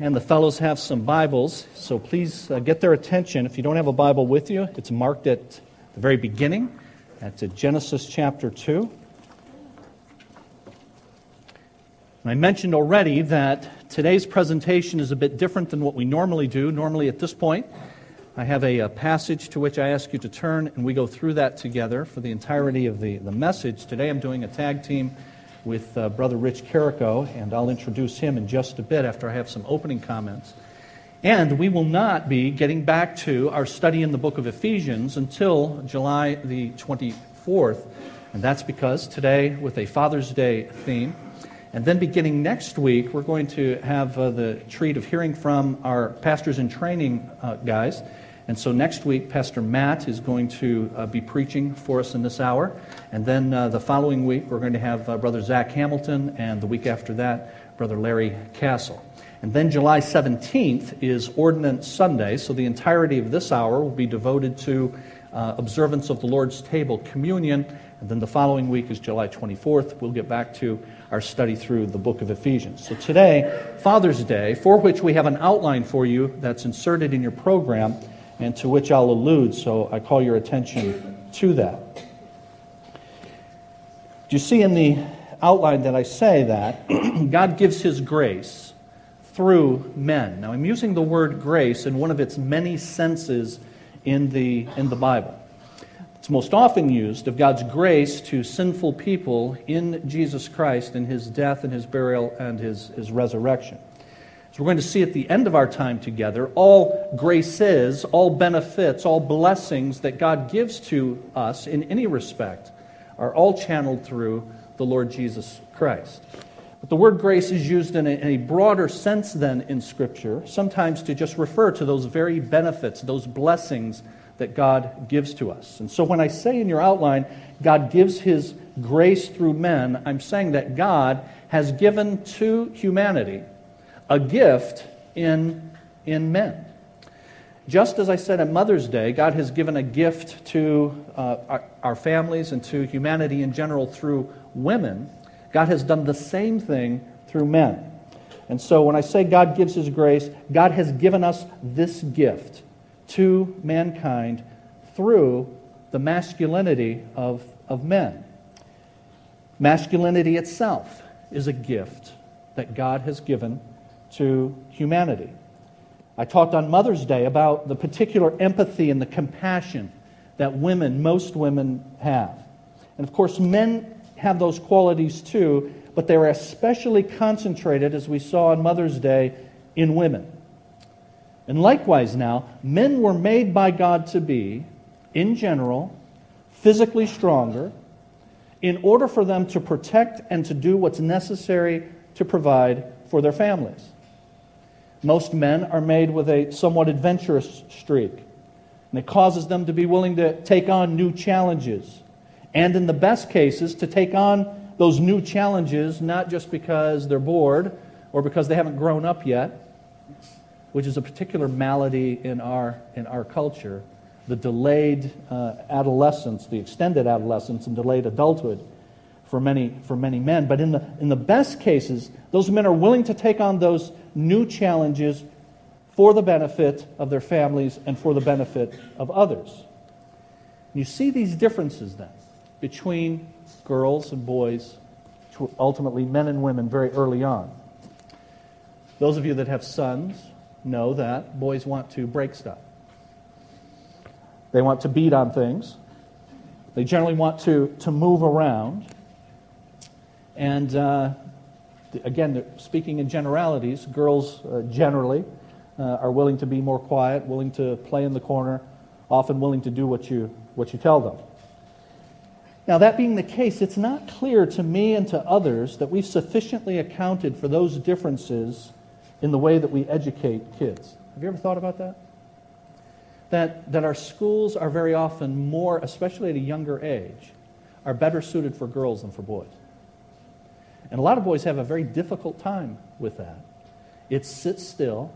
and the fellows have some Bibles, so please uh, get their attention. If you don't have a Bible with you, it's marked at the very beginning, That's at Genesis chapter 2. I mentioned already that today's presentation is a bit different than what we normally do. Normally, at this point, I have a, a, passage to which I ask you to turn, and we go through that together for the entirety of the, the message. Today, I'm doing a tag team with uh, Brother Rich Carrico, and I'll introduce him in just a bit after I have some opening comments. And we will not be getting back to our study in the book of Ephesians until July the 24th. And that's because today, with a Father's Day theme, and then beginning next week, we're going to have uh, the treat of hearing from our pastors in training uh, guys and so next week, Pastor Matt is going to uh, be preaching for us in this hour. And then uh, the following week, we're going to have uh, Brother Zach Hamilton, and the week after that, Brother Larry Castle. And then July 17th is Ordinance Sunday, so the entirety of this hour will be devoted to uh, observance of the Lord's table, communion. And then the following week is July 24th. We'll get back to our study through the book of Ephesians. So today, Father's Day, for which we have an outline for you that's inserted in your program and to which I'll allude, so I call your attention to that. Do you see in the outline that I say that God gives His grace through men? Now, I'm using the word grace in one of its many senses in the, in the Bible. It's most often used of God's grace to sinful people in Jesus Christ in His death and His burial and His, his resurrection. So we're going to see at the end of our time together all graces, all benefits, all blessings that God gives to us in any respect are all channeled through the Lord Jesus Christ. But the word grace is used in a, in a, broader sense than in Scripture, sometimes to just refer to those very benefits, those blessings that God gives to us. And so when I say in your outline, God gives his grace through men, I'm saying that God has given to humanity a gift in, in men. Just as I said on Mother's Day, God has given a gift to uh, our, our families and to humanity in general through women. God has done the same thing through men. And so when I say God gives His grace, God has given us this gift to mankind through the masculinity of, of men. Masculinity itself is a gift that God has given to humanity. I talked on Mother's Day about the particular empathy and the compassion that women, most women, have. And of course, men have those qualities too, but they are especially concentrated, as we saw on Mother's Day, in women. And likewise, now, men were made by God to be, in general, physically stronger in order for them to protect and to do what's necessary to provide for their families. Most men are made with a somewhat adventurous streak, and it causes them to be willing to take on new challenges. And in the best cases, to take on those new challenges not just because they're bored or because they haven't grown up yet, which is a particular malady in our, in our culture, the delayed uh, adolescence, the extended adolescence, and delayed adulthood for many, for many men. But in the, in the best cases, those men are willing to take on those new challenges for the benefit of their families and for the benefit of others. You see these differences then between girls and boys, ultimately men and women, very early on. Those of you that have sons know that boys want to break stuff. They want to beat on things. They generally want to, to move around. And uh, again, speaking in generalities, girls uh, generally uh, are willing to be more quiet, willing to play in the corner, often willing to do what you, what you tell them. Now, that being the case, it's not clear to me and to others that we've sufficiently accounted for those differences in the way that we educate kids. Have you ever thought about that? That, that our schools are very often more, especially at a younger age, are better suited for girls than for boys. And a lot of boys have a very difficult time with that. It sits still,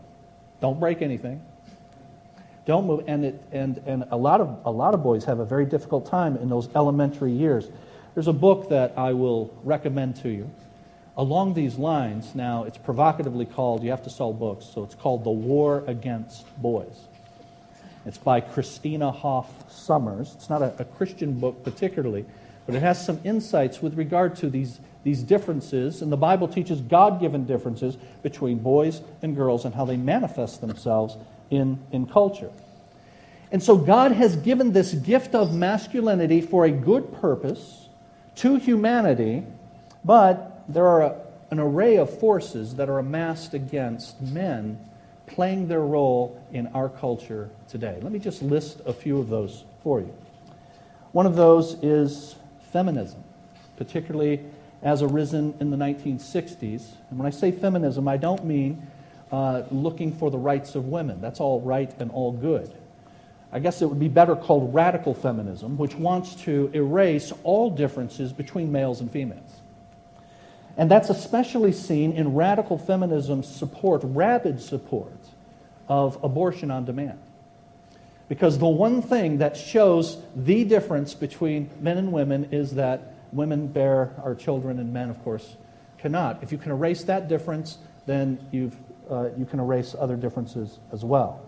don't break anything, don't move. And, it, and, and a, lot of, a lot of boys have a very difficult time in those elementary years. There's a book that I will recommend to you along these lines, now it's provocatively called, you have to sell books, so it's called The War Against Boys. It's by Christina Hoff Sommers. It's not a, a Christian book particularly, but it has some insights with regard to these, these differences. And the Bible teaches God given differences between boys and girls and how they manifest themselves in, in culture. And so God has given this gift of masculinity for a good purpose to humanity, but there are a, an array of forces that are amassed against men playing their role in our culture today. Let me just list a few of those for you. One of those is feminism, particularly as arisen in the 1960s. And when I say feminism, I don't mean uh, looking for the rights of women. That's all right and all good. I guess it would be better called radical feminism, which wants to erase all differences between males and females. And that's especially seen in radical feminism's support, rabid support of abortion on demand. Because the one thing that shows the difference between men and women is that women bear our children and men, of course, cannot. If you can erase that difference, then you've, uh, you can erase other differences as well.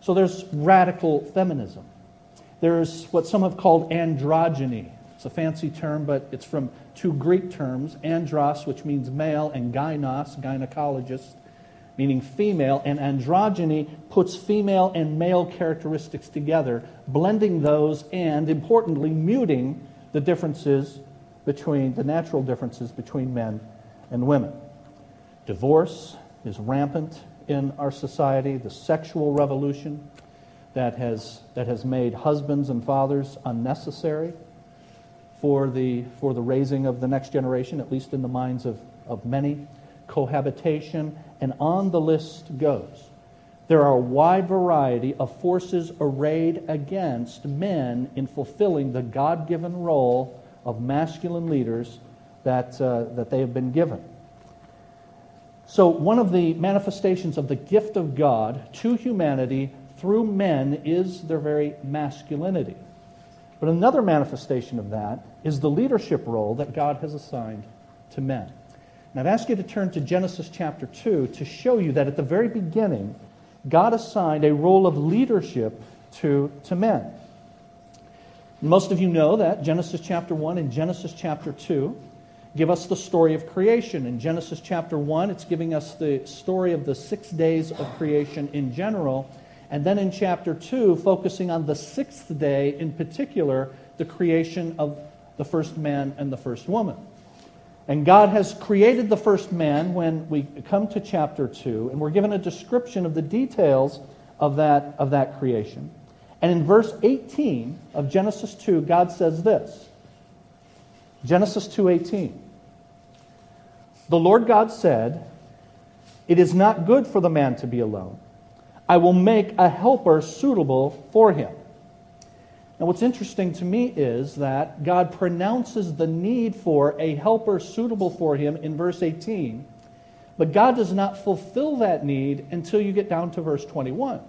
So there's radical feminism. There's what some have called androgyny. It's a fancy term, but it's from two Greek terms andros, which means male, and gynos, gynecologist, meaning female, and androgyny puts female and male characteristics together, blending those and, importantly, muting the differences between the natural differences between men and women. Divorce is rampant in our society, the sexual revolution that has, that has made husbands and fathers unnecessary for the, for the raising of the next generation, at least in the minds of, of many, cohabitation, and on the list goes. There are a wide variety of forces arrayed against men in fulfilling the God given role of masculine leaders that, uh, that they have been given. So, one of the manifestations of the gift of God to humanity through men is their very masculinity. But another manifestation of that is the leadership role that God has assigned to men. Now, I'd ask you to turn to Genesis chapter 2 to show you that at the very beginning, God assigned a role of leadership to, to men. Most of you know that Genesis chapter 1 and Genesis chapter 2 give us the story of creation. In Genesis chapter 1, it's giving us the story of the six days of creation in general. And then in chapter 2, focusing on the sixth day, in particular, the creation of the first man and the first woman. And God has created the first man when we come to chapter 2, and we're given a description of the details of that, of that creation. And in verse 18 of Genesis 2, God says this. Genesis 2:18. The Lord God said, "It is not good for the man to be alone. I will make a helper suitable for him." Now, what's interesting to me is that God pronounces the need for a helper suitable for him in verse 18, but God does not fulfill that need until you get down to verse 21.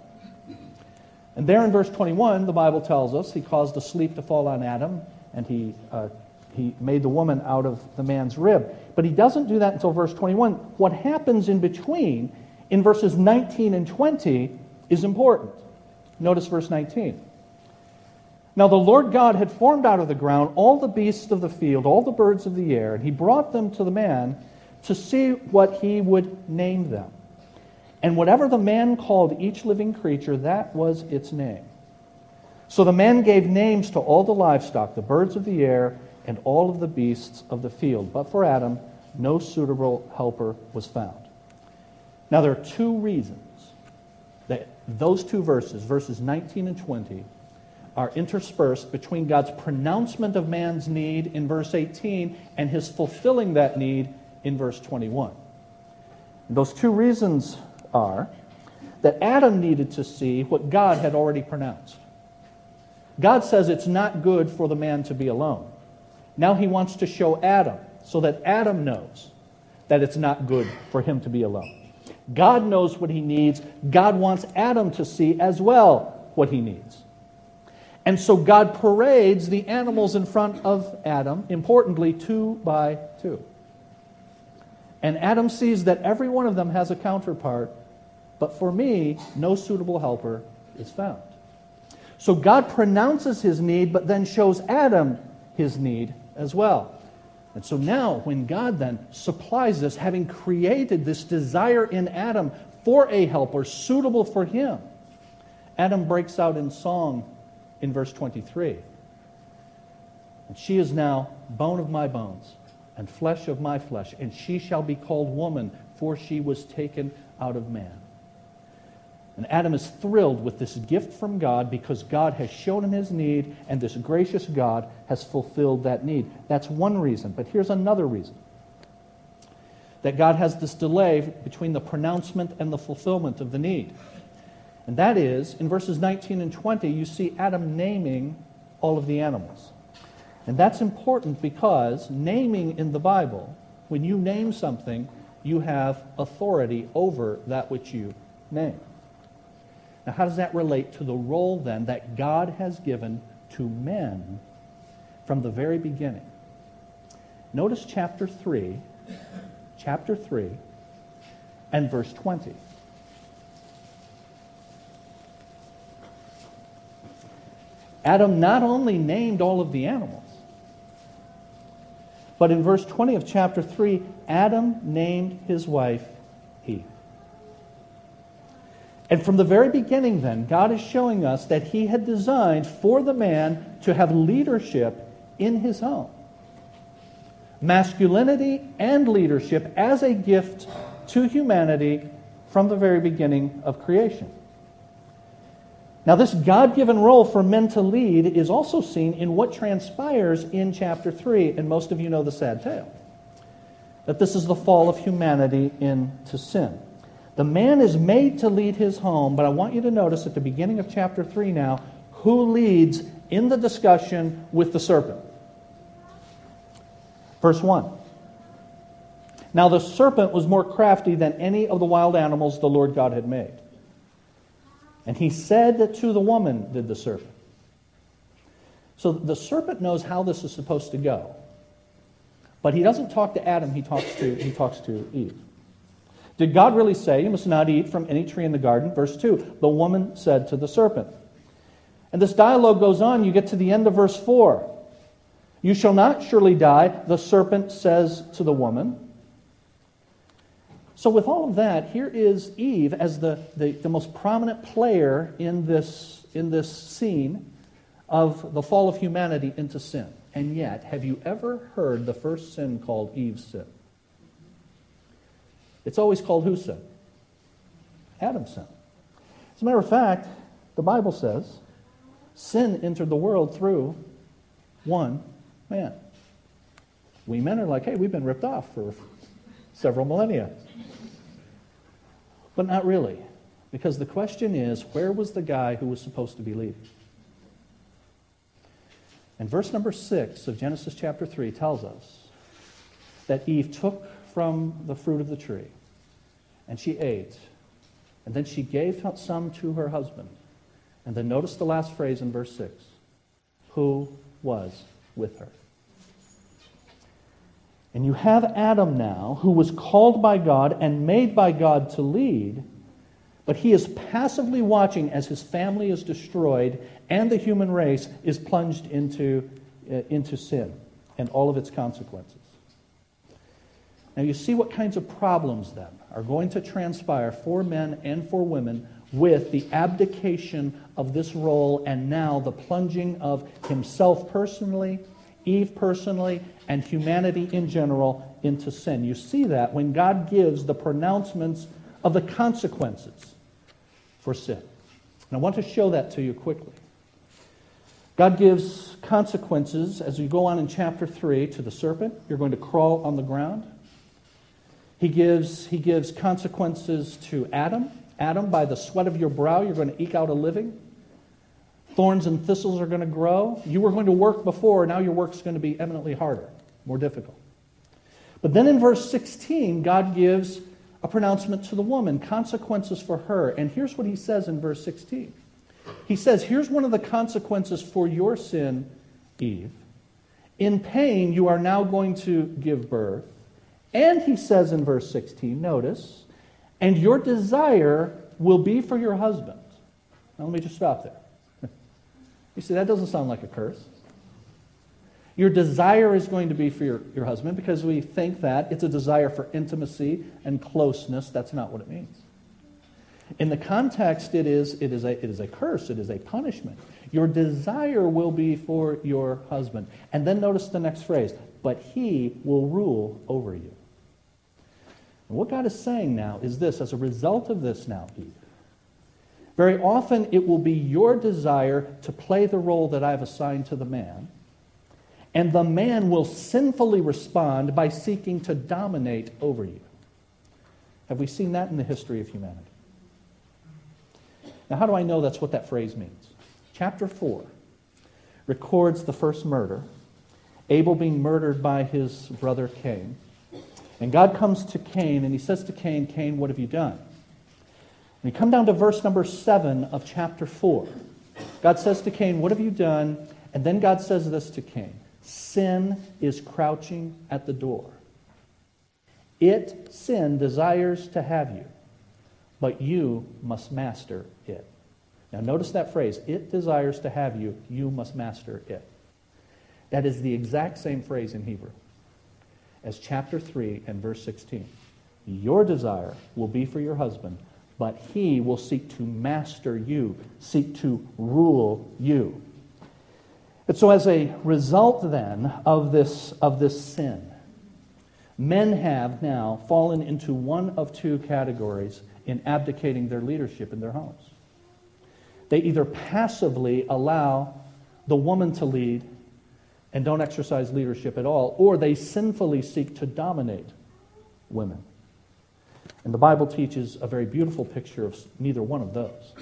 And there in verse 21, the Bible tells us he caused a sleep to fall on Adam, and he, uh, he made the woman out of the man's rib. But he doesn't do that until verse 21. What happens in between, in verses 19 and 20, is important. Notice verse 19. Now the Lord God had formed out of the ground all the beasts of the field, all the birds of the air, and he brought them to the man to see what he would name them. And whatever the man called each living creature, that was its name. So the man gave names to all the livestock, the birds of the air, and all of the beasts of the field. But for Adam, no suitable helper was found. Now there are two reasons that those two verses, verses 19 and 20, are interspersed between God's pronouncement of man's need in verse 18 and his fulfilling that need in verse 21. those two reasons are that Adam needed to see what God had already pronounced. God says it's not good for the man to be alone. Now he wants to show Adam so that Adam knows that it's not good for him to be alone. God knows what he needs. God wants Adam to see as well what he needs. And so God parades the animals in front of Adam, importantly, two by two. And Adam sees that every one of them has a counterpart, but for me, no suitable helper is found. So God pronounces his need, but then shows Adam his need as well. And so now, when God then supplies this, having created this desire in Adam for a helper suitable for him, Adam breaks out in song in verse 23. And she is now bone of my bones and flesh of my flesh, and she shall be called woman, for she was taken out of man. And Adam is thrilled with this gift from God because God has shown him his need, and this gracious God has fulfilled that need. That's one reason. But here's another reason that God has this delay between the pronouncement and the fulfillment of the need. And that is, in verses 19 and 20, you see Adam naming all of the animals. And that's important because naming in the Bible, when you name something, you have authority over that which you name. Now, how does that relate to the role then that God has given to men from the very beginning? Notice chapter 3, chapter 3, and verse 20. Adam not only named all of the animals, but in verse 20 of chapter 3, Adam named his wife Eve. And from the very beginning, then, God is showing us that He had designed for the man to have leadership in his home. Masculinity and leadership as a gift to humanity from the very beginning of creation. Now, this God given role for men to lead is also seen in what transpires in chapter 3, and most of you know the sad tale that this is the fall of humanity into sin. The man is made to lead his home, but I want you to notice at the beginning of chapter 3 now who leads in the discussion with the serpent. Verse 1. Now the serpent was more crafty than any of the wild animals the Lord God had made. And he said to the woman, did the serpent. So the serpent knows how this is supposed to go. But he doesn't talk to Adam, he talks to, he talks to Eve. Did God really say, You must not eat from any tree in the garden? Verse 2 The woman said to the serpent. And this dialogue goes on. You get to the end of verse 4. You shall not surely die, the serpent says to the woman. So, with all of that, here is Eve as the, the, the, most prominent player in this, in this scene of the fall of humanity into sin. And yet, have you ever heard the first sin called Eve's sin? It's always called whose sin? Adam's sin. As a matter of fact, the Bible says sin entered the world through one man. We men are like, hey, we've been ripped off for several millennia. But not really. Because the question is where was the guy who was supposed to be leading? And verse number 6 of Genesis chapter 3 tells us that Eve took from the fruit of the tree and she ate. And then she gave some to her husband. And then notice the last phrase in verse 6 who was with her. And you have Adam now, who was called by God and made by God to lead, but he is passively watching as his family is destroyed and the human race is plunged into, uh, into sin and all of its consequences. Now, you see what kinds of problems then are going to transpire for men and for women with the abdication of this role and now the plunging of himself personally Eve personally, and humanity in general into sin. You see that when God gives the pronouncements of the consequences for sin. And I want to show that to you quickly. God gives consequences as you go on in chapter 3 to the serpent. You're going to crawl on the ground. He gives, he gives consequences to Adam. Adam, by the sweat of your brow, you're going to eke out a living. Thorns and thistles are going to grow. You were going to work before, now your work's going to be eminently harder, more difficult. But then in verse 16, God gives a pronouncement to the woman, consequences for her. And here's what he says in verse 16 He says, Here's one of the consequences for your sin, Eve. In pain, you are now going to give birth, And he says in verse 16, notice, and your desire will be for your husband. Now let me just stop there. You see, that doesn't sound like a curse. Your desire is going to be for your, your husband because we think that it's a desire for intimacy and closeness. That's not what it means. In the context, it is, it is, a, it is a curse, it is a punishment. Your desire will be for your husband. And then notice the next phrase, but he will rule over you. And what God is saying now is this as a result of this now, Eve. Very often it will be your desire to play the role that I've assigned to the man, and the man will sinfully respond by seeking to dominate over you. Have we seen that in the history of humanity? Now, how do I know that's what that phrase means? Chapter 4 records the first murder, Abel being murdered by his brother Cain. And God comes to Cain and he says to Cain, Cain, what have you done? You come down to verse number 7 of chapter 4. God says to Cain, What have you done? And then God says this to Cain Sin is crouching at the door. It, sin, desires to have you but you must master it. Now, notice that phrase it desires to have you, you must master it. That is the exact same phrase in Hebrew as chapter 3 and verse 16. Your desire will be for your husband, but he will seek to master you, seek to rule you. And so, as a result then of this, of this sin, men have now fallen into one of two categories in abdicating their leadership in their homes. They either passively allow the woman to lead and don't exercise leadership at all, or they sinfully seek to dominate women. And the Bible teaches a very beautiful picture of neither one of those.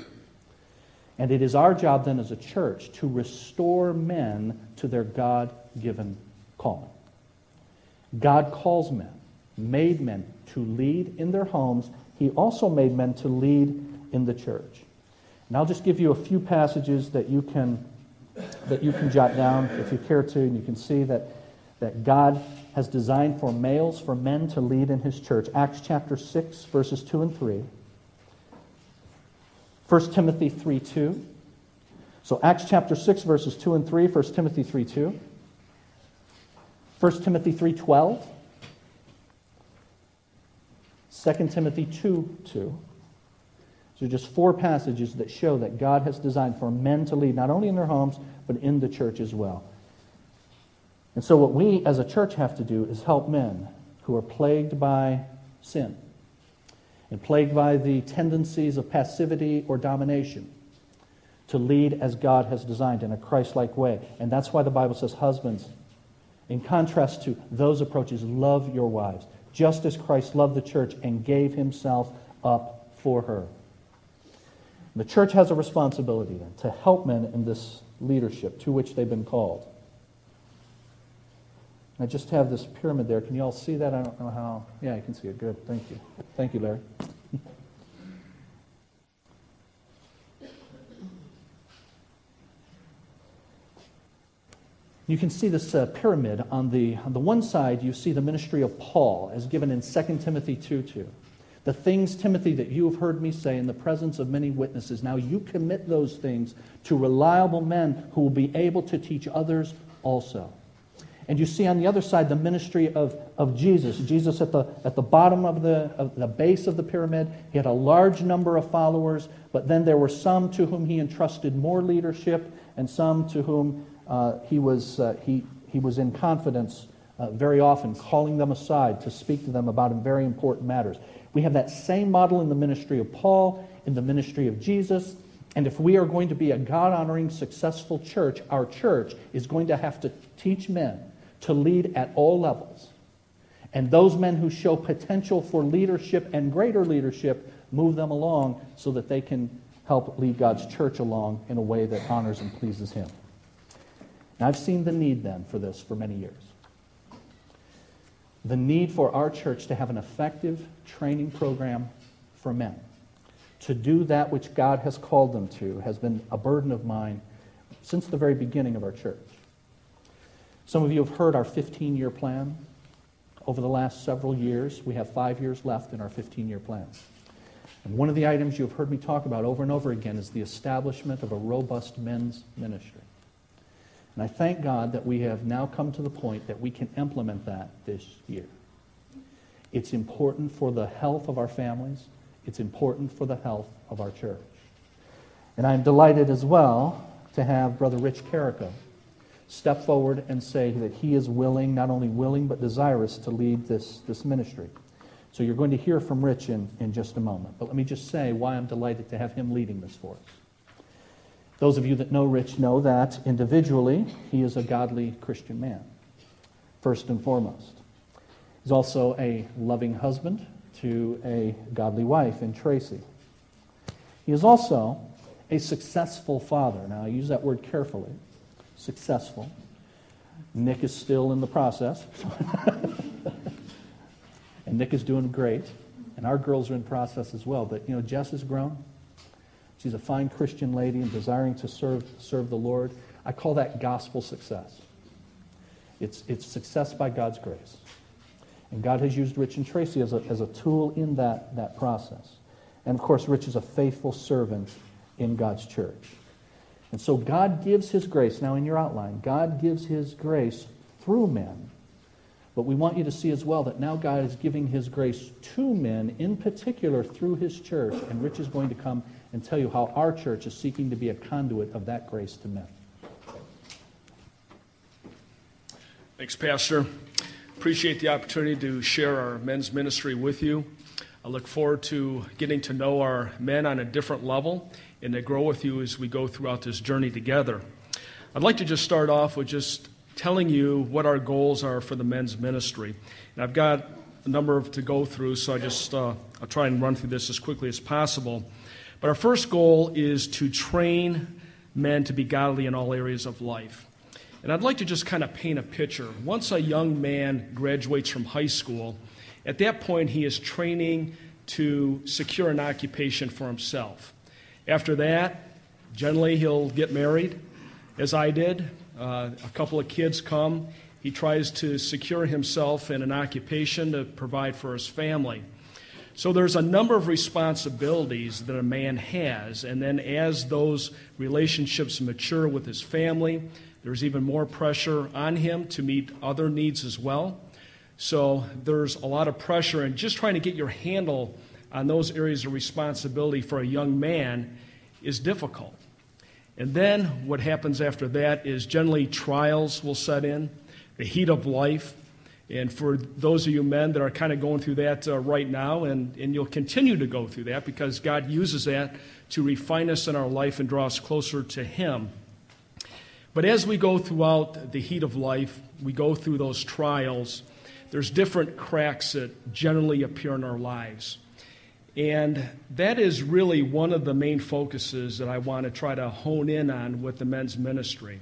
And it is our job then as a church to restore men to their God given calling. God calls men, made men to lead in their homes he also made men to lead in the church. And I'll just give you a few passages that you can, that you can jot down if you care to, and you can see that, that God has designed for males, for men to lead in his church. Acts chapter 6, verses 2 and 3. 1 Timothy 3 2. So Acts chapter 6, verses 2 and 3, 1 Timothy 3 2. 1 Timothy 3 12. 2 Timothy 2 2. So just four passages that show that God has designed for men to lead not only in their homes, but in the church as well. And so what we as a church have to do is help men who are plagued by sin and plagued by the tendencies of passivity or domination to lead as God has designed in a Christ like way. And that's why the Bible says, Husbands, in contrast to those approaches, love your wives just as Christ loved the church and gave himself up for her. The church has a responsibility then to help men in this leadership to which they've been called. I just have this pyramid there. Can you all see that? I don't know how. Yeah, you can see it. Good. Thank you. Thank you, Larry. You can see this uh, pyramid on the, on the one side, you see the ministry of Paul as given in 2 Timothy 2 2. The things, Timothy, that you have heard me say in the presence of many witnesses, now you commit those things to reliable men who will be able to teach others also. And you see on the other side the ministry of, of Jesus. Jesus at the, at the bottom of the, of the base of the pyramid, he had a large number of followers, but then there were some to whom he entrusted more leadership and some to whom uh, he, was, uh, he, he was in confidence uh, very often, calling them aside to speak to them about very important matters. We have that same model in the ministry of Paul, in the ministry of Jesus. And if we are going to be a God honoring, successful church, our church is going to have to teach men to lead at all levels. And those men who show potential for leadership and greater leadership, move them along so that they can help lead God's church along in a way that honors and pleases Him. And I've seen the need then for this for many years. The need for our church to have an effective training program for men. To do that which God has called them to has been a burden of mine since the very beginning of our church. Some of you have heard our 15 year plan over the last several years. We have five years left in our 15 year plan. And one of the items you've heard me talk about over and over again is the establishment of a robust men's ministry. And I thank God that we have now come to the point that we can implement that this year. It's important for the health of our families, it's important for the health of our church. And I'm delighted as well to have Brother Rich Carrico step forward and say that he is willing, not only willing, but desirous to lead this, this ministry. So you're going to hear from Rich in, in just a moment. But let me just say why I'm delighted to have him leading this for us. Those of you that know Rich know that individually, he is a godly Christian man, first and foremost. He's also a loving husband to a godly wife in Tracy. He is also a successful father. Now, I use that word carefully successful. Nick is still in the process. and Nick is doing great. And our girls are in process as well. But, you know, Jess has grown. She's a fine Christian lady and desiring to serve, serve the Lord. I call that gospel success. It's, it's success by God's grace. And God has used Rich and Tracy as a, as a tool in that, that process. And of course, Rich is a faithful servant in God's church. And so God gives His grace. Now, in your outline, God gives His grace through men. But we want you to see as well that now God is giving His grace to men, in particular through His church. And Rich is going to come and tell you how our church is seeking to be a conduit of that grace to men. Thanks, Pastor. Appreciate the opportunity to share our men's ministry with you. I look forward to getting to know our men on a different level and to grow with you as we go throughout this journey together. I'd like to just start off with just telling you what our goals are for the men's ministry. And I've got a number of to go through, so I just uh, I'll try and run through this as quickly as possible. But our first goal is to train men to be godly in all areas of life. And I'd like to just kind of paint a picture. Once a young man graduates from high school, at that point he is training to secure an occupation for himself. After that, generally he'll get married, as I did. Uh, a couple of kids come. He tries to secure himself in an occupation to provide for his family. So there's a number of responsibilities that a man has, and then as those relationships mature with his family, there's even more pressure on him to meet other needs as well. So there's a lot of pressure, and just trying to get your handle on those areas of responsibility for a young man is difficult. And then what happens after that is generally trials will set in, the heat of life. And for those of you men that are kind of going through that uh, right now, and, and you'll continue to go through that because God uses that to refine us in our life and draw us closer to Him. But as we go throughout the heat of life, we go through those trials, there's different cracks that generally appear in our lives. And that is really one of the main focuses that I want to try to hone in on with the men's ministry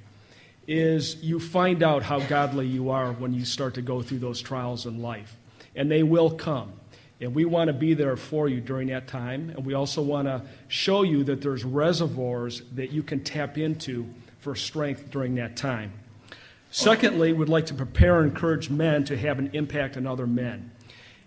is you find out how godly you are when you start to go through those trials in life. And they will come. And we want to be there for you during that time. And we also want to show you that there's reservoirs that you can tap into for strength during that time. Secondly, we'd like to prepare and encourage men to have an impact on other men.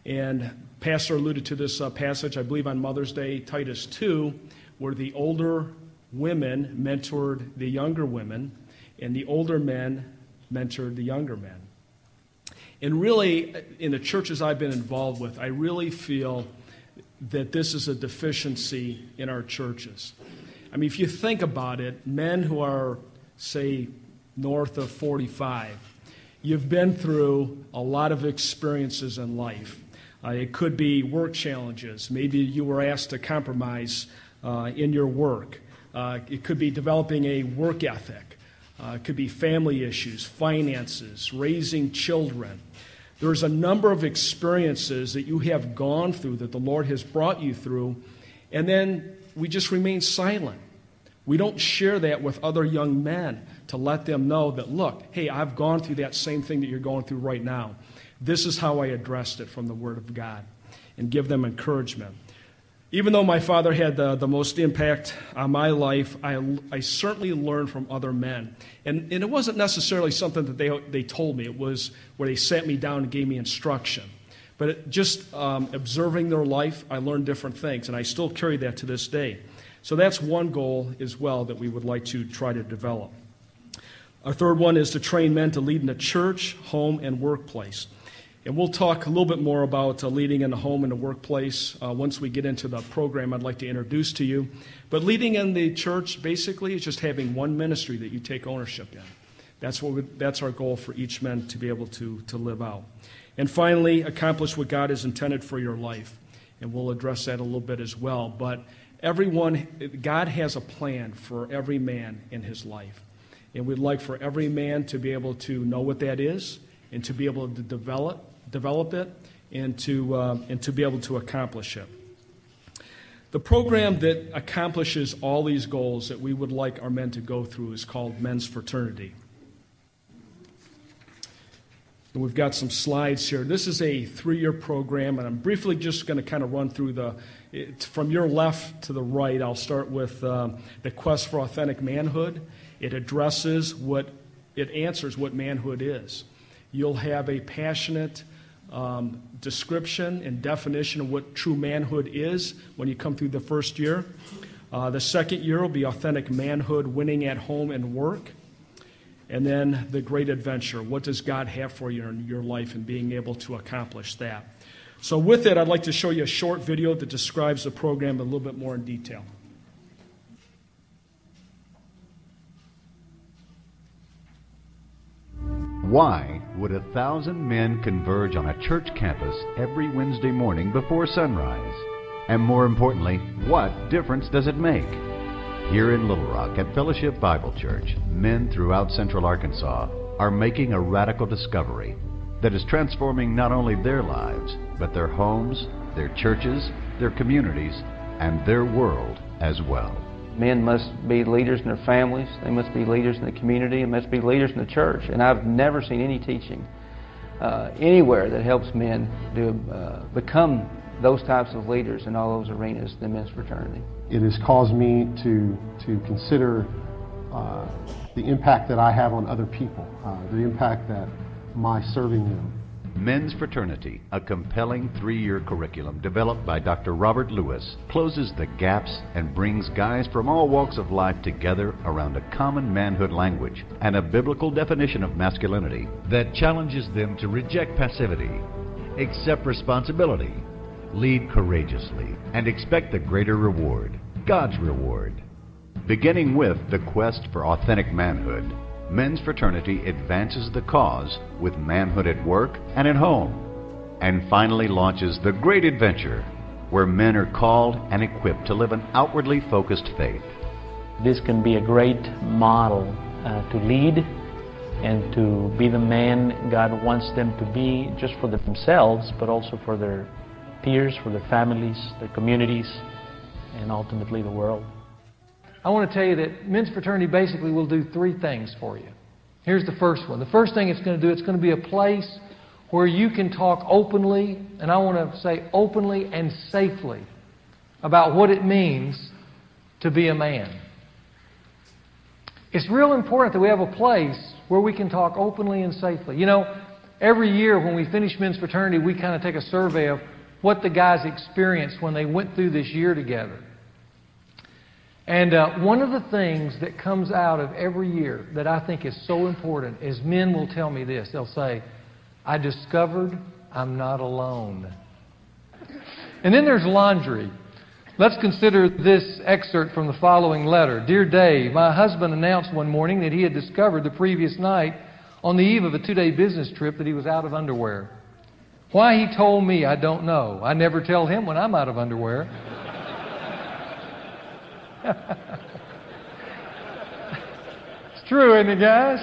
And Pastor alluded to this uh, passage, I believe, on Mother's Day, Titus 2, where the older women mentored the younger women, and the older men mentored the younger men. And really, in the churches I've been involved with, I really feel that this is a deficiency in our churches. I mean, if you think about it, men who are, say, north of 45, you've been through a lot of experiences in life. Uh, it could be work challenges. Maybe you were asked to compromise uh, in your work. Uh, it could be developing a work ethic. Uh, it could be family issues, finances, raising children. There's a number of experiences that you have gone through that the Lord has brought you through, and then we just remain silent. We don't share that with other young men to let them know that, look, hey, I've gone through that same thing that you're going through right now. This is how I addressed it from the Word of God and give them encouragement. Even though my father had the, the most impact on my life, I, I certainly learned from other men. And, and it wasn't necessarily something that they, they told me, it was where they sat me down and gave me instruction. But it, just um, observing their life, I learned different things, and I still carry that to this day. So that's one goal as well that we would like to try to develop. Our third one is to train men to lead in the church, home, and workplace. And we'll talk a little bit more about uh, leading in the home and the workplace uh, once we get into the program I'd like to introduce to you. But leading in the church basically is just having one ministry that you take ownership in. That's, what we, that's our goal for each man to be able to, to live out. And finally, accomplish what God has intended for your life. And we'll address that a little bit as well. But everyone, God has a plan for every man in his life. And we'd like for every man to be able to know what that is and to be able to develop develop it, and to, uh, and to be able to accomplish it. The program that accomplishes all these goals that we would like our men to go through is called Men's Fraternity. And we've got some slides here. This is a three year program, and I'm briefly just going to kind of run through the. It, from your left to the right, I'll start with uh, the quest for authentic manhood. It addresses what, it answers what manhood is. You'll have a passionate, um, description and definition of what true manhood is when you come through the first year. Uh, the second year will be authentic manhood, winning at home and work. And then the great adventure. What does God have for you in your life and being able to accomplish that? So, with that, I'd like to show you a short video that describes the program a little bit more in detail. Why would a thousand men converge on a church campus every Wednesday morning before sunrise? And more importantly, what difference does it make? Here in Little Rock at Fellowship Bible Church, men throughout central Arkansas are making a radical discovery that is transforming not only their lives, but their homes, their churches, their communities, and their world as well. Men must be leaders in their families, they must be leaders in the community, and must be leaders in the church. And I've never seen any teaching uh, anywhere that helps men to uh, become those types of leaders in all those arenas than men's fraternity. It has caused me to, to consider uh, the impact that I have on other people, uh, the impact that my serving them Men's Fraternity, a compelling three year curriculum developed by Dr. Robert Lewis, closes the gaps and brings guys from all walks of life together around a common manhood language and a biblical definition of masculinity that challenges them to reject passivity, accept responsibility, lead courageously, and expect the greater reward God's reward. Beginning with the quest for authentic manhood Men's Fraternity advances the cause with manhood at work and at home, and finally launches the great adventure where men are called and equipped to live an outwardly focused faith. This can be a great model uh, to lead and to be the man God wants them to be, just for themselves, but also for their peers, for their families, their communities, and ultimately the world. I want to tell you that men's fraternity basically will do three things for you. Here's the first one. The first thing it's going to do, it's going to be a place where you can talk openly, and I want to say openly and safely, about what it means to be a man. It's real important that we have a place where we can talk openly and safely. You know, every year when we finish men's fraternity, we kind of take a survey of what the guys experienced when they went through this year together. And uh, one of the things that comes out of every year that I think is so important is men will tell me this. They'll say, I discovered I'm not alone. And then there's laundry. Let's consider this excerpt from the following letter. Dear Dave, my husband announced one morning that he had discovered the previous night, on the eve of a two day business trip, that he was out of underwear. Why he told me, I don't know. I never tell him when I'm out of underwear. It's true, isn't it, guys?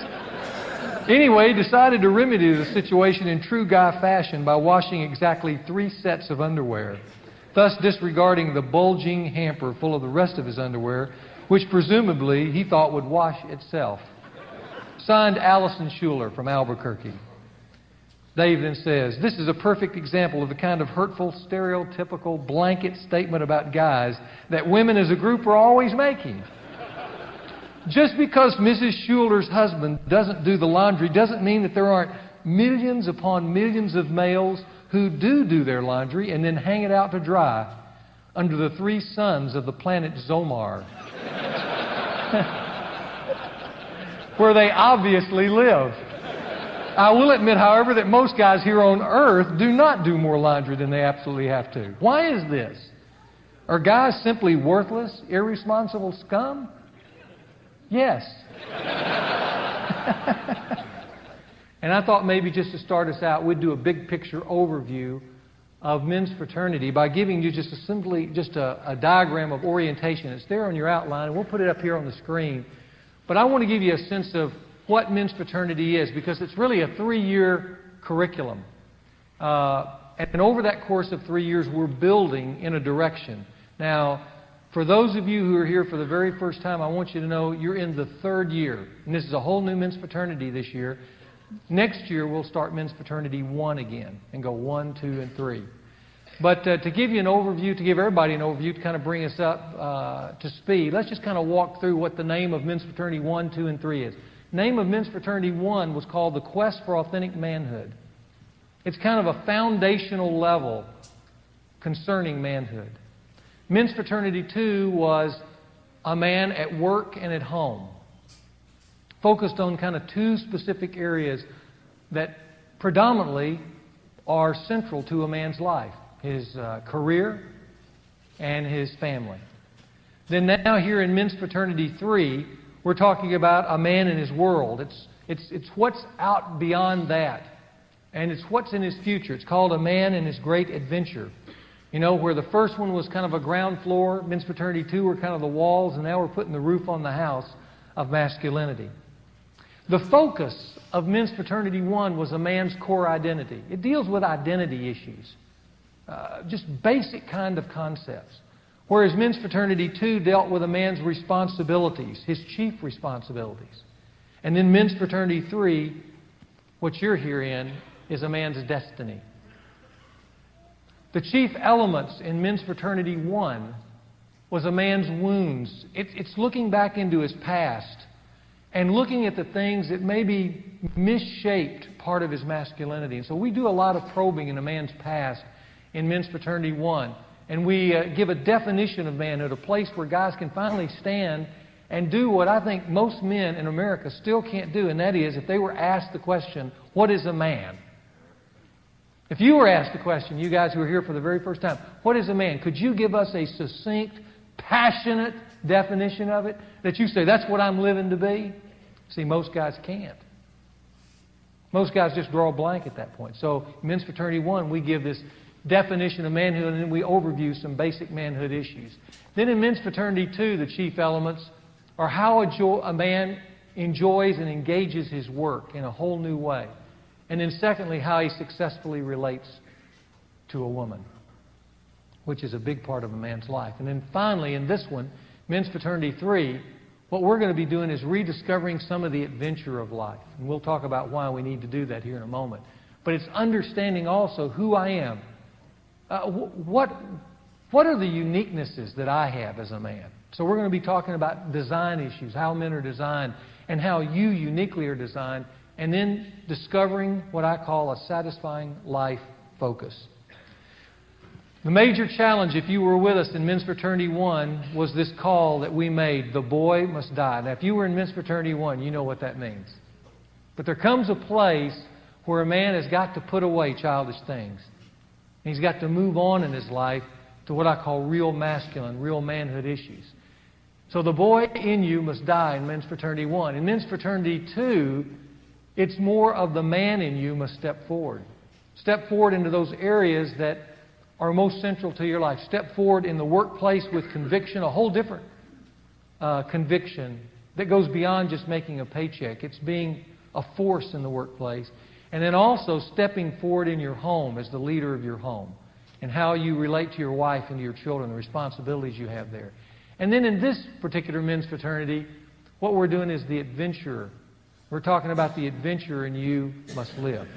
Anyway, he decided to remedy the situation in true guy fashion by washing exactly three sets of underwear, thus disregarding the bulging hamper full of the rest of his underwear, which presumably he thought would wash itself. Signed Allison Schuler from Albuquerque. Dave then says, This is a perfect example of the kind of hurtful, stereotypical blanket statement about guys that women as a group are always making. Just because Mrs. Schuler's husband doesn't do the laundry doesn't mean that there aren't millions upon millions of males who do do their laundry and then hang it out to dry under the three suns of the planet Zomar, where they obviously live. I will admit, however, that most guys here on earth do not do more laundry than they absolutely have to. Why is this? Are guys simply worthless, irresponsible scum? Yes. and I thought maybe just to start us out, we'd do a big picture overview of men's fraternity by giving you just a simply just a, a diagram of orientation. It's there on your outline, and we'll put it up here on the screen. But I want to give you a sense of what men's fraternity is because it's really a three year curriculum. Uh, and over that course of three years, we're building in a direction. Now, for those of you who are here for the very first time, I want you to know you're in the third year. And this is a whole new men's fraternity this year. Next year, we'll start men's fraternity one again and go one, two, and three. But uh, to give you an overview, to give everybody an overview, to kind of bring us up uh, to speed, let's just kind of walk through what the name of men's fraternity one, two, and three is name of Men's Fraternity 1 was called The Quest for Authentic Manhood. It's kind of a foundational level concerning manhood. Men's Fraternity 2 was a man at work and at home, focused on kind of two specific areas that predominantly are central to a man's life his uh, career and his family. Then, now, here in Men's Fraternity 3, we're talking about a man in his world. It's, it's, it's what's out beyond that. And it's what's in his future. It's called A Man in His Great Adventure. You know, where the first one was kind of a ground floor, men's fraternity two were kind of the walls, and now we're putting the roof on the house of masculinity. The focus of men's fraternity one was a man's core identity. It deals with identity issues, uh, just basic kind of concepts. Whereas men's fraternity 2 dealt with a man's responsibilities, his chief responsibilities. And then men's fraternity 3, what you're here in, is a man's destiny. The chief elements in men's fraternity 1 was a man's wounds. It, it's looking back into his past and looking at the things that maybe misshaped part of his masculinity. And so we do a lot of probing in a man's past in men's fraternity 1 and we uh, give a definition of manhood, a place where guys can finally stand and do what I think most men in America still can't do, and that is if they were asked the question, What is a man? If you were asked the question, you guys who are here for the very first time, What is a man? Could you give us a succinct, passionate definition of it that you say, That's what I'm living to be? See, most guys can't. Most guys just draw a blank at that point. So, Men's Fraternity 1, we give this definition of manhood, and then we overview some basic manhood issues. Then in men's fraternity, two, the chief elements are how a, jo- a man enjoys and engages his work in a whole new way. And then, secondly, how he successfully relates to a woman, which is a big part of a man's life. And then finally, in this one, Men's Fraternity 3, what we're going to be doing is rediscovering some of the adventure of life. And we'll talk about why we need to do that here in a moment. But it's understanding also who I am uh, what, what are the uniquenesses that I have as a man? So we're going to be talking about design issues, how men are designed, and how you uniquely are designed, and then discovering what I call a satisfying life focus. The major challenge, if you were with us in Men's Fraternity 1, was this call that we made the boy must die. Now, if you were in Men's Fraternity 1, you know what that means. But there comes a place where a man has got to put away childish things. And he's got to move on in his life to what I call real masculine, real manhood issues. So the boy in you must die in men's fraternity one. In men's fraternity two, it's more of the man in you must step forward. Step forward into those areas that are most central to your life. Step forward in the workplace with conviction, a whole different uh, conviction that goes beyond just making a paycheck. It's being a force in the workplace. And then also stepping forward in your home as the leader of your home and how you relate to your wife and to your children, the responsibilities you have there. And then in this particular men's fraternity, what we're doing is the adventurer. We're talking about the adventurer and you must live.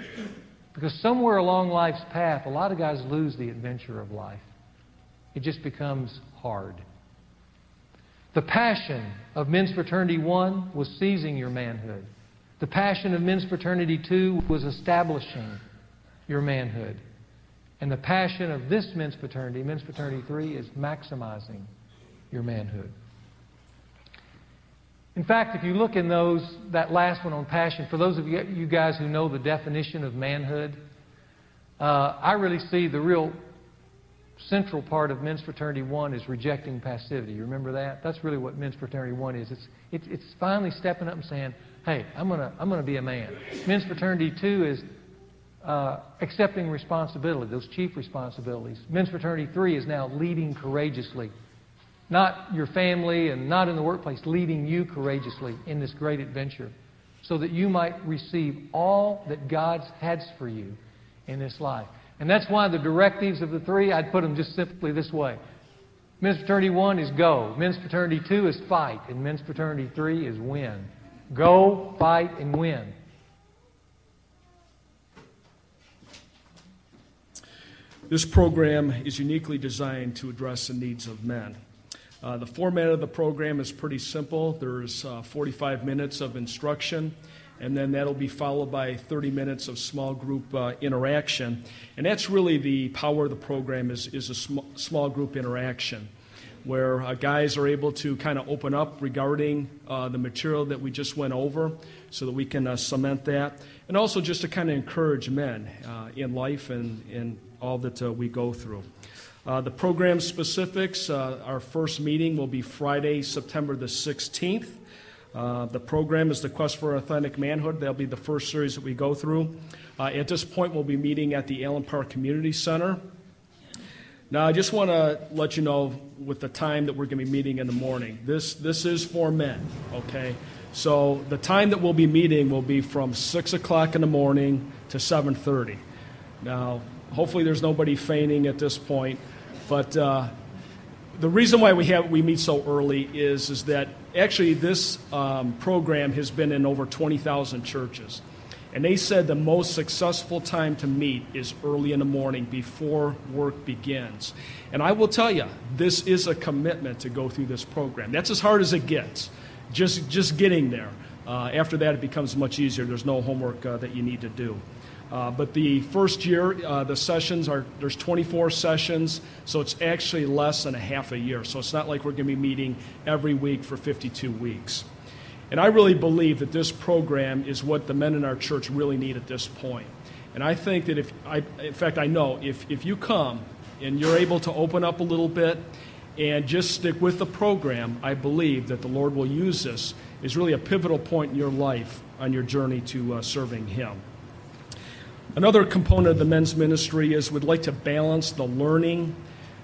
Because somewhere along life's path, a lot of guys lose the adventure of life. It just becomes hard. The passion of Men's Fraternity 1 was seizing your manhood. The passion of Men's Fraternity 2 was establishing your manhood. And the passion of this men's fraternity, Men's Fraternity 3, is maximizing your manhood. In fact, if you look in those, that last one on passion, for those of you guys who know the definition of manhood, uh, I really see the real central part of men's fraternity one is rejecting passivity. You remember that? That's really what men's fraternity one is. It's, it's, it's finally stepping up and saying, hey, I'm going to I'm to be a man. Men's fraternity two is uh, accepting responsibility, those chief responsibilities. Men's fraternity three is now leading courageously not your family and not in the workplace, leading you courageously in this great adventure so that you might receive all that God has for you in this life. And that's why the directives of the three, I'd put them just simply this way. Men's fraternity one is go. Men's fraternity two is fight. And men's fraternity three is win. Go, fight, and win. This program is uniquely designed to address the needs of men. Uh, the format of the program is pretty simple. There's uh, 45 minutes of instruction, and then that'll be followed by 30 minutes of small group uh, interaction. And that's really the power of the program is, is a sm- small group interaction where uh, guys are able to kind of open up regarding uh, the material that we just went over so that we can uh, cement that. And also just to kind of encourage men in life and in all that we go through. Uh, the program specifics uh, our first meeting will be Friday, September the 16th. Uh, the program is the Quest for Authentic Manhood. That'll be the first series that we go through. Uh, at this point, we'll be meeting at the Allen Park Community Center. Now, I just want to let you know with the time that we're going to be meeting in the morning. This, this is for men, okay? So the time that we'll be meeting will be from 6 o'clock in the morning to 7.30. Now, hopefully there's nobody fainting at this point. But uh, the reason why we have we meet so early is is that actually this um, program has been in over 20,000 churches, and they said the most successful time to meet is early in the morning before work begins. And I will tell you, this is a commitment to go through this program. That's as hard as it gets, just just getting there. Uh, after that, it becomes much easier. There's no homework uh, that you need to do. Uh, but the first year, uh, the sessions are, there's 24 sessions, so it's actually less than a half a year. So it's not like we're going to be meeting every week for 52 weeks. And I really believe that this program is what the men in our church really need at this point. And I think that if, I, in fact, I know if, if you come and you're able to open up a little bit and just stick with the program, I believe that the Lord will use this as really a pivotal point in your life on your journey to uh, serving Him. Another component of the men's ministry is we'd like to balance the learning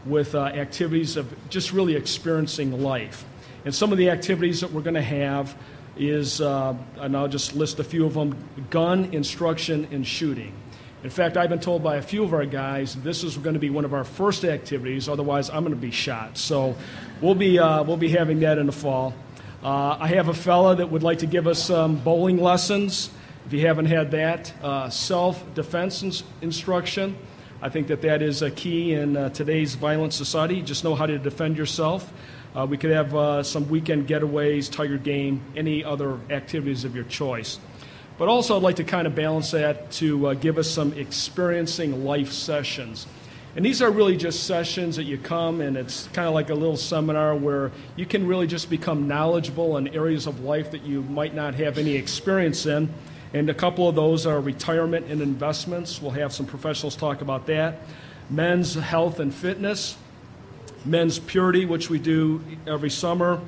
with uh, activities of just really experiencing life. And some of the activities that we're going to have is, uh, and I'll just list a few of them gun instruction and shooting. In fact, I've been told by a few of our guys this is going to be one of our first activities, otherwise, I'm going to be shot. So we'll be, uh, we'll be having that in the fall. Uh, I have a fella that would like to give us some bowling lessons. If you haven't had that, uh, self defense ins- instruction. I think that that is a key in uh, today's violent society. Just know how to defend yourself. Uh, we could have uh, some weekend getaways, tiger game, any other activities of your choice. But also, I'd like to kind of balance that to uh, give us some experiencing life sessions. And these are really just sessions that you come, and it's kind of like a little seminar where you can really just become knowledgeable in areas of life that you might not have any experience in. And a couple of those are retirement and investments. We'll have some professionals talk about that. Men's health and fitness, men's purity, which we do every summer.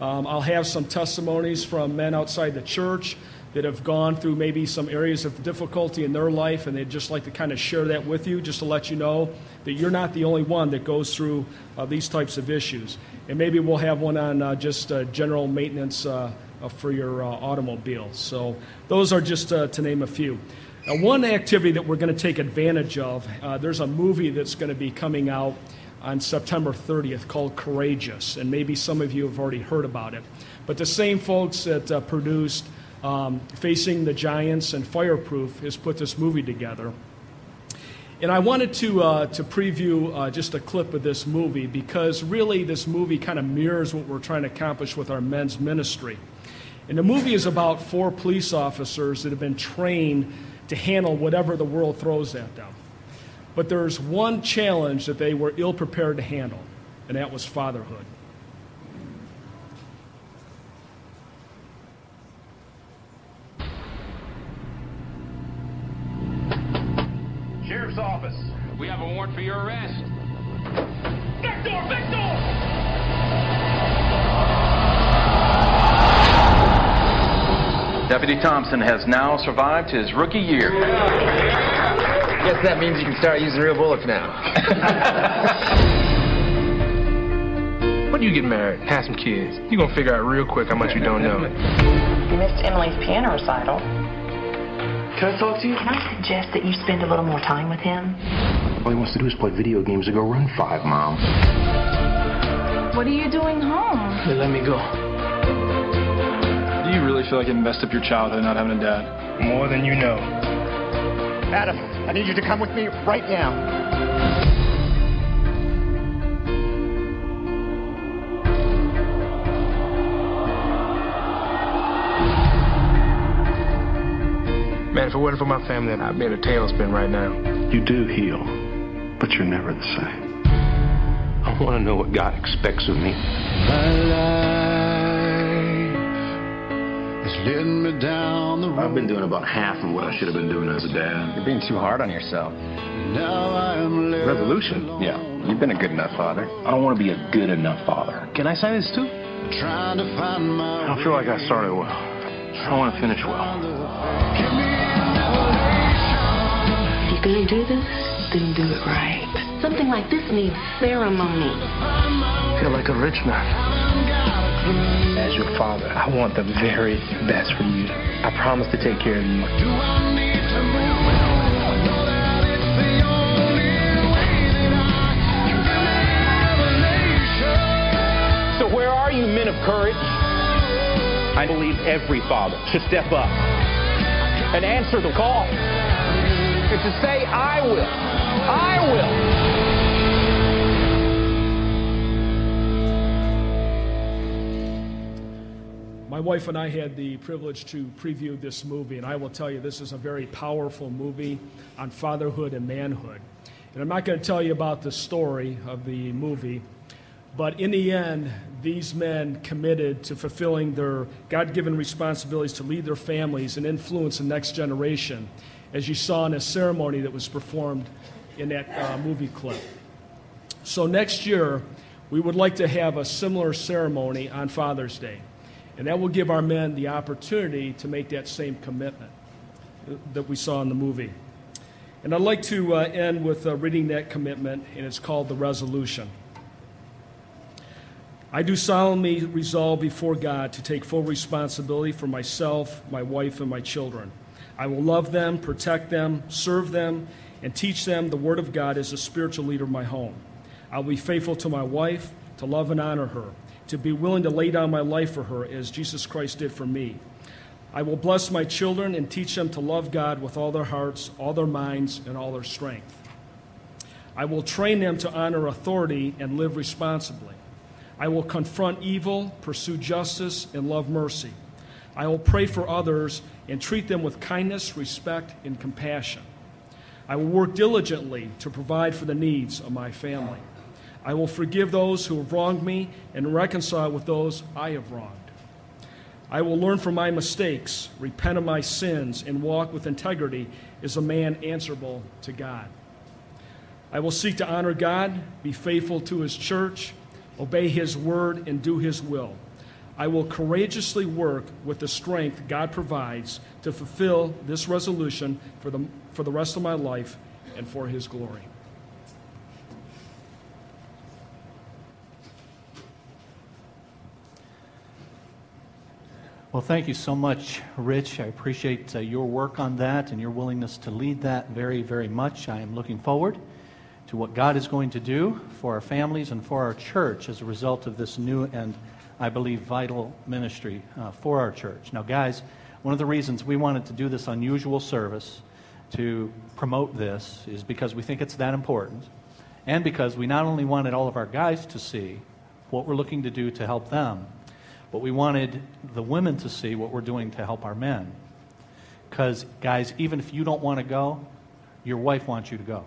Um, I'll have some testimonies from men outside the church that have gone through maybe some areas of difficulty in their life, and they'd just like to kind of share that with you, just to let you know that you're not the only one that goes through uh, these types of issues. And maybe we'll have one on uh, just uh, general maintenance uh, uh, for your uh, automobile. So those are just to name a few. Now, one activity that we're going to take advantage of, there's a movie that's going to be coming out on September 30th called Courageous, and maybe some of you have already heard about it. But the same folks that uh, produced um, Facing the Giants and Fireproof has put this movie together. And I wanted to, uh, to preview uh, just a clip of this movie because really this movie kind of mirrors what we're trying to accomplish with our men's ministry. And the movie is about four police officers that have been trained to handle whatever the world throws at them. But there's one challenge that they were ill prepared to handle, and that was fatherhood. Sheriff's office. We have a warrant for your arrest. Back door! Back door! Deputy Thompson has now survived his rookie year. Guess that means you can start using real bullets now. when you get married, have some kids, you're gonna figure out real quick how much you don't know. You missed Emily's piano recital. Can I talk to you? Can I suggest that you spend a little more time with him? All he wants to do is play video games and go run five miles. What are you doing home? They let me go. Do you really feel like you messed up your childhood not having a dad? More than you know. Adam, I need you to come with me right now. Man, if it wasn't for my family, I'd be in a tailspin right now. You do heal, but you're never the same. I want to know what God expects of me. My life is leading me down the road. I've been doing about half of what I should have been doing as a dad. You're being too hard on yourself. Now I am left Revolution? Yeah, you've been a good enough father. I don't want to be a good enough father. Can I say this too? trying to find my I don't feel like I started well. I want to finish well. If you're gonna do this, then do it right. Something like this needs ceremony. I feel like a rich man. As your father, I want the very best for you. I promise to take care of you. So where are you, men of courage? I believe every father should step up and answer the call. And to say, I will. I will. My wife and I had the privilege to preview this movie, and I will tell you this is a very powerful movie on fatherhood and manhood. And I'm not going to tell you about the story of the movie, but in the end, these men committed to fulfilling their God given responsibilities to lead their families and influence the next generation, as you saw in a ceremony that was performed in that uh, movie clip. So, next year, we would like to have a similar ceremony on Father's Day. And that will give our men the opportunity to make that same commitment that we saw in the movie. And I'd like to uh, end with uh, reading that commitment, and it's called the resolution. I do solemnly resolve before God to take full responsibility for myself, my wife, and my children. I will love them, protect them, serve them, and teach them the Word of God as a spiritual leader of my home. I will be faithful to my wife, to love and honor her, to be willing to lay down my life for her as Jesus Christ did for me. I will bless my children and teach them to love God with all their hearts, all their minds, and all their strength. I will train them to honor authority and live responsibly. I will confront evil, pursue justice, and love mercy. I will pray for others and treat them with kindness, respect, and compassion. I will work diligently to provide for the needs of my family. I will forgive those who have wronged me and reconcile with those I have wronged. I will learn from my mistakes, repent of my sins, and walk with integrity as a man answerable to God. I will seek to honor God, be faithful to His church, obey His word, and do His will. I will courageously work with the strength God provides to fulfill this resolution for the, for the rest of my life and for His glory. Well, thank you so much, Rich. I appreciate uh, your work on that and your willingness to lead that very, very much. I am looking forward to what God is going to do for our families and for our church as a result of this new and, I believe, vital ministry uh, for our church. Now, guys, one of the reasons we wanted to do this unusual service to promote this is because we think it's that important, and because we not only wanted all of our guys to see what we're looking to do to help them, but we wanted the women to see what we're doing to help our men. Because, guys, even if you don't want to go, your wife wants you to go.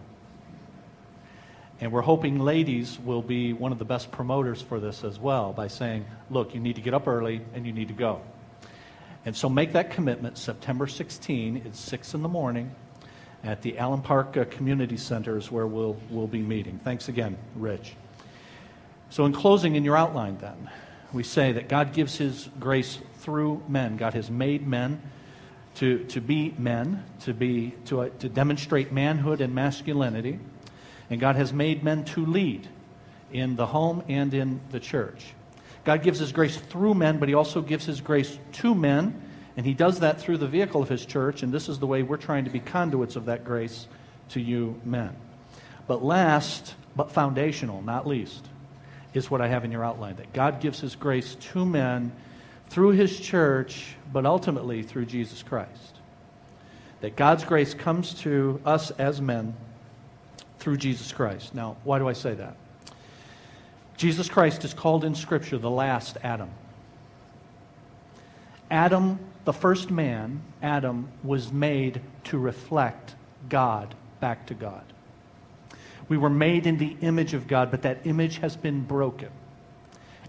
And we're hoping ladies will be one of the best promoters for this as well by saying, look, you need to get up early and you need to go. And so make that commitment. September 16, it's 6 in the morning at the Allen Park uh, Community Center is where we'll, we'll be meeting. Thanks again, Rich. So, in closing, in your outline, then, we say that God gives His grace through men. God has made men to, to be men, to, be, to, uh, to demonstrate manhood and masculinity. And God has made men to lead in the home and in the church. God gives His grace through men, but He also gives His grace to men. And He does that through the vehicle of His church. And this is the way we're trying to be conduits of that grace to you men. But last, but foundational, not least, is what I have in your outline that God gives His grace to men through His church, but ultimately through Jesus Christ. That God's grace comes to us as men through Jesus Christ. Now, why do I say that? Jesus Christ is called in Scripture the last Adam. Adam, the first man, Adam, was made to reflect God back to God. We were made in the image of God, but that image has been broken.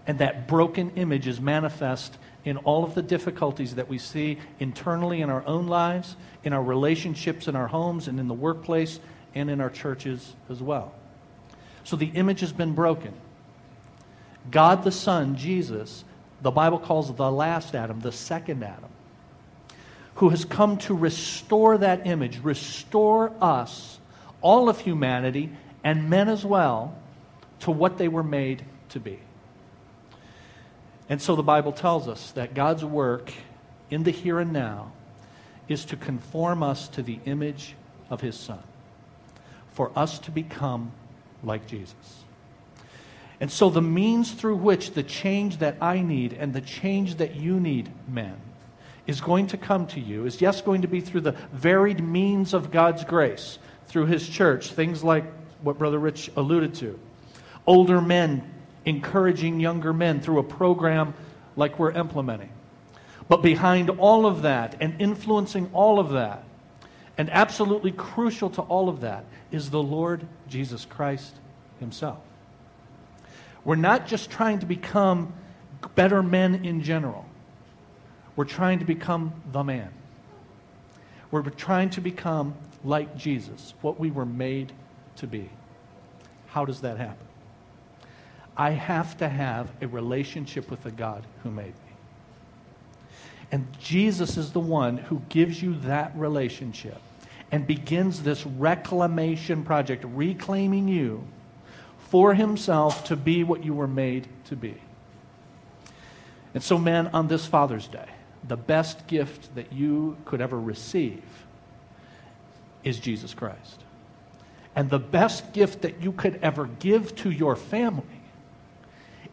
And that broken image is manifest in all of the difficulties that we see internally in our own lives, in our relationships in our homes, and in the workplace, and in our churches as well. So the image has been broken. God the Son, Jesus, the Bible calls the last Adam, the second Adam, who has come to restore that image, restore us, all of humanity, and men as well, to what they were made to be. And so the Bible tells us that God's work in the here and now is to conform us to the image of His Son, for us to become like Jesus. And so, the means through which the change that I need and the change that you need, men, is going to come to you is, yes, going to be through the varied means of God's grace, through His church, things like what Brother Rich alluded to. Older men encouraging younger men through a program like we're implementing. But behind all of that and influencing all of that, and absolutely crucial to all of that, is the Lord Jesus Christ Himself. We're not just trying to become better men in general. We're trying to become the man. We're trying to become like Jesus, what we were made to be. How does that happen? I have to have a relationship with the God who made me. And Jesus is the one who gives you that relationship and begins this reclamation project, reclaiming you for himself to be what you were made to be. And so, men, on this Father's Day, the best gift that you could ever receive is Jesus Christ. And the best gift that you could ever give to your family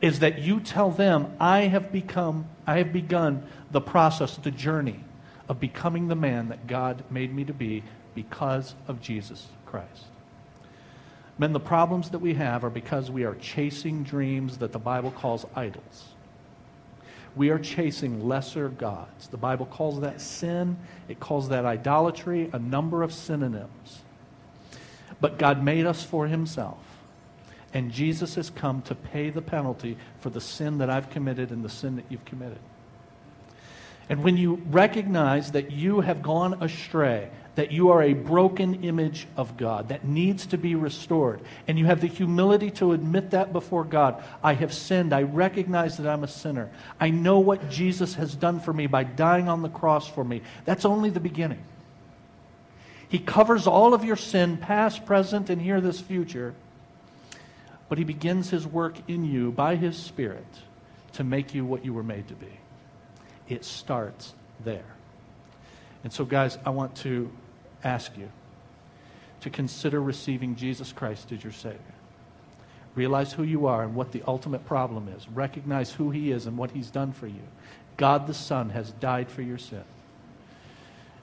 is that you tell them, I have become, I have begun the process, the journey of becoming the man that God made me to be because of Jesus Christ. Men, the problems that we have are because we are chasing dreams that the Bible calls idols. We are chasing lesser gods. The Bible calls that sin, it calls that idolatry, a number of synonyms. But God made us for Himself. And Jesus has come to pay the penalty for the sin that I've committed and the sin that you've committed. And when you recognize that you have gone astray, that you are a broken image of God that needs to be restored. And you have the humility to admit that before God. I have sinned. I recognize that I'm a sinner. I know what Jesus has done for me by dying on the cross for me. That's only the beginning. He covers all of your sin, past, present, and here this future. But He begins His work in you by His Spirit to make you what you were made to be. It starts there. And so, guys, I want to ask you to consider receiving Jesus Christ as your Savior. Realize who you are and what the ultimate problem is. Recognize who He is and what He's done for you. God the Son has died for your sin.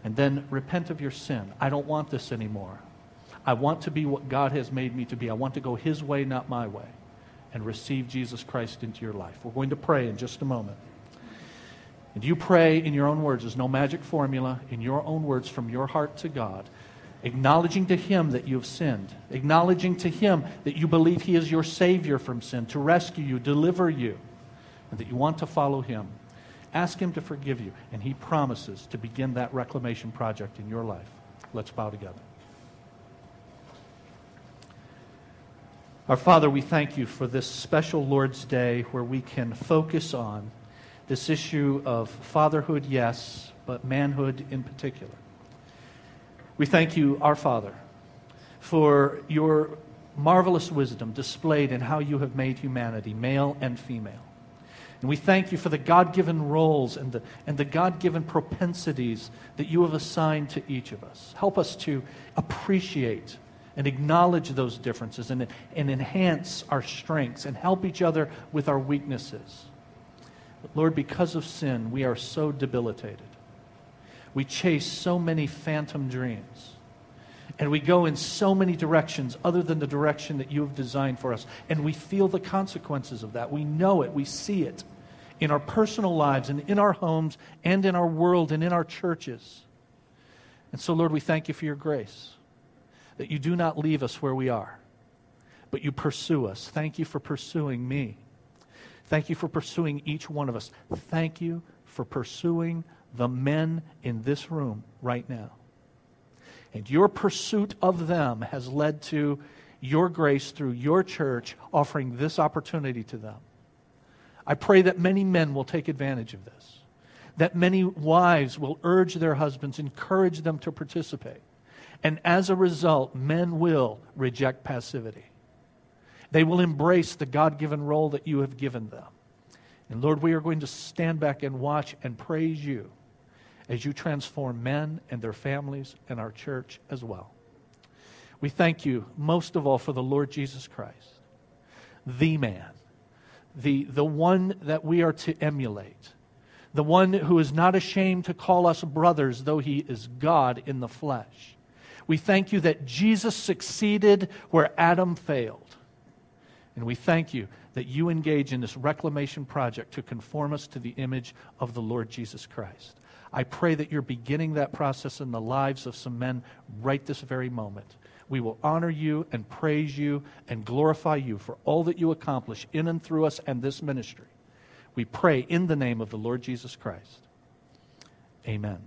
And then repent of your sin. I don't want this anymore. I want to be what God has made me to be. I want to go His way, not my way. And receive Jesus Christ into your life. We're going to pray in just a moment. And you pray in your own words. There's no magic formula. In your own words from your heart to God acknowledging to Him that you have sinned, acknowledging to Him that you believe He is your Savior from sin, to rescue you, deliver you, and that you want to follow Him. Ask Him to forgive you, and He promises to begin that reclamation project in your life. Let's bow together. Our Father, we thank you for this special Lord's Day where we can focus on this issue of fatherhood, yes, but manhood in particular. We thank you, our Father, for your marvelous wisdom displayed in how you have made humanity, male and female. And we thank you for the God given roles and the, and the God given propensities that you have assigned to each of us. Help us to appreciate and acknowledge those differences and, and enhance our strengths and help each other with our weaknesses. But Lord, because of sin, we are so debilitated. We chase so many phantom dreams. And we go in so many directions other than the direction that you have designed for us. And we feel the consequences of that. We know it. We see it in our personal lives and in our homes and in our world and in our churches. And so, Lord, we thank you for your grace that you do not leave us where we are, but you pursue us. Thank you for pursuing me. Thank you for pursuing each one of us. Thank you for pursuing the men in this room right now. And your pursuit of them has led to your grace through your church offering this opportunity to them. I pray that many men will take advantage of this, that many wives will urge their husbands, encourage them to participate. And as a result, men will reject passivity. They will embrace the God given role that you have given them. And Lord, we are going to stand back and watch and praise you as you transform men and their families and our church as well. We thank you most of all for the Lord Jesus Christ, the man, the, the one that we are to emulate, the one who is not ashamed to call us brothers, though he is God in the flesh. We thank you that Jesus succeeded where Adam failed. And we thank you that you engage in this reclamation project to conform us to the image of the Lord Jesus Christ. I pray that you're beginning that process in the lives of some men right this very moment. We will honor you and praise you and glorify you for all that you accomplish in and through us and this ministry. We pray in the name of the Lord Jesus Christ. Amen.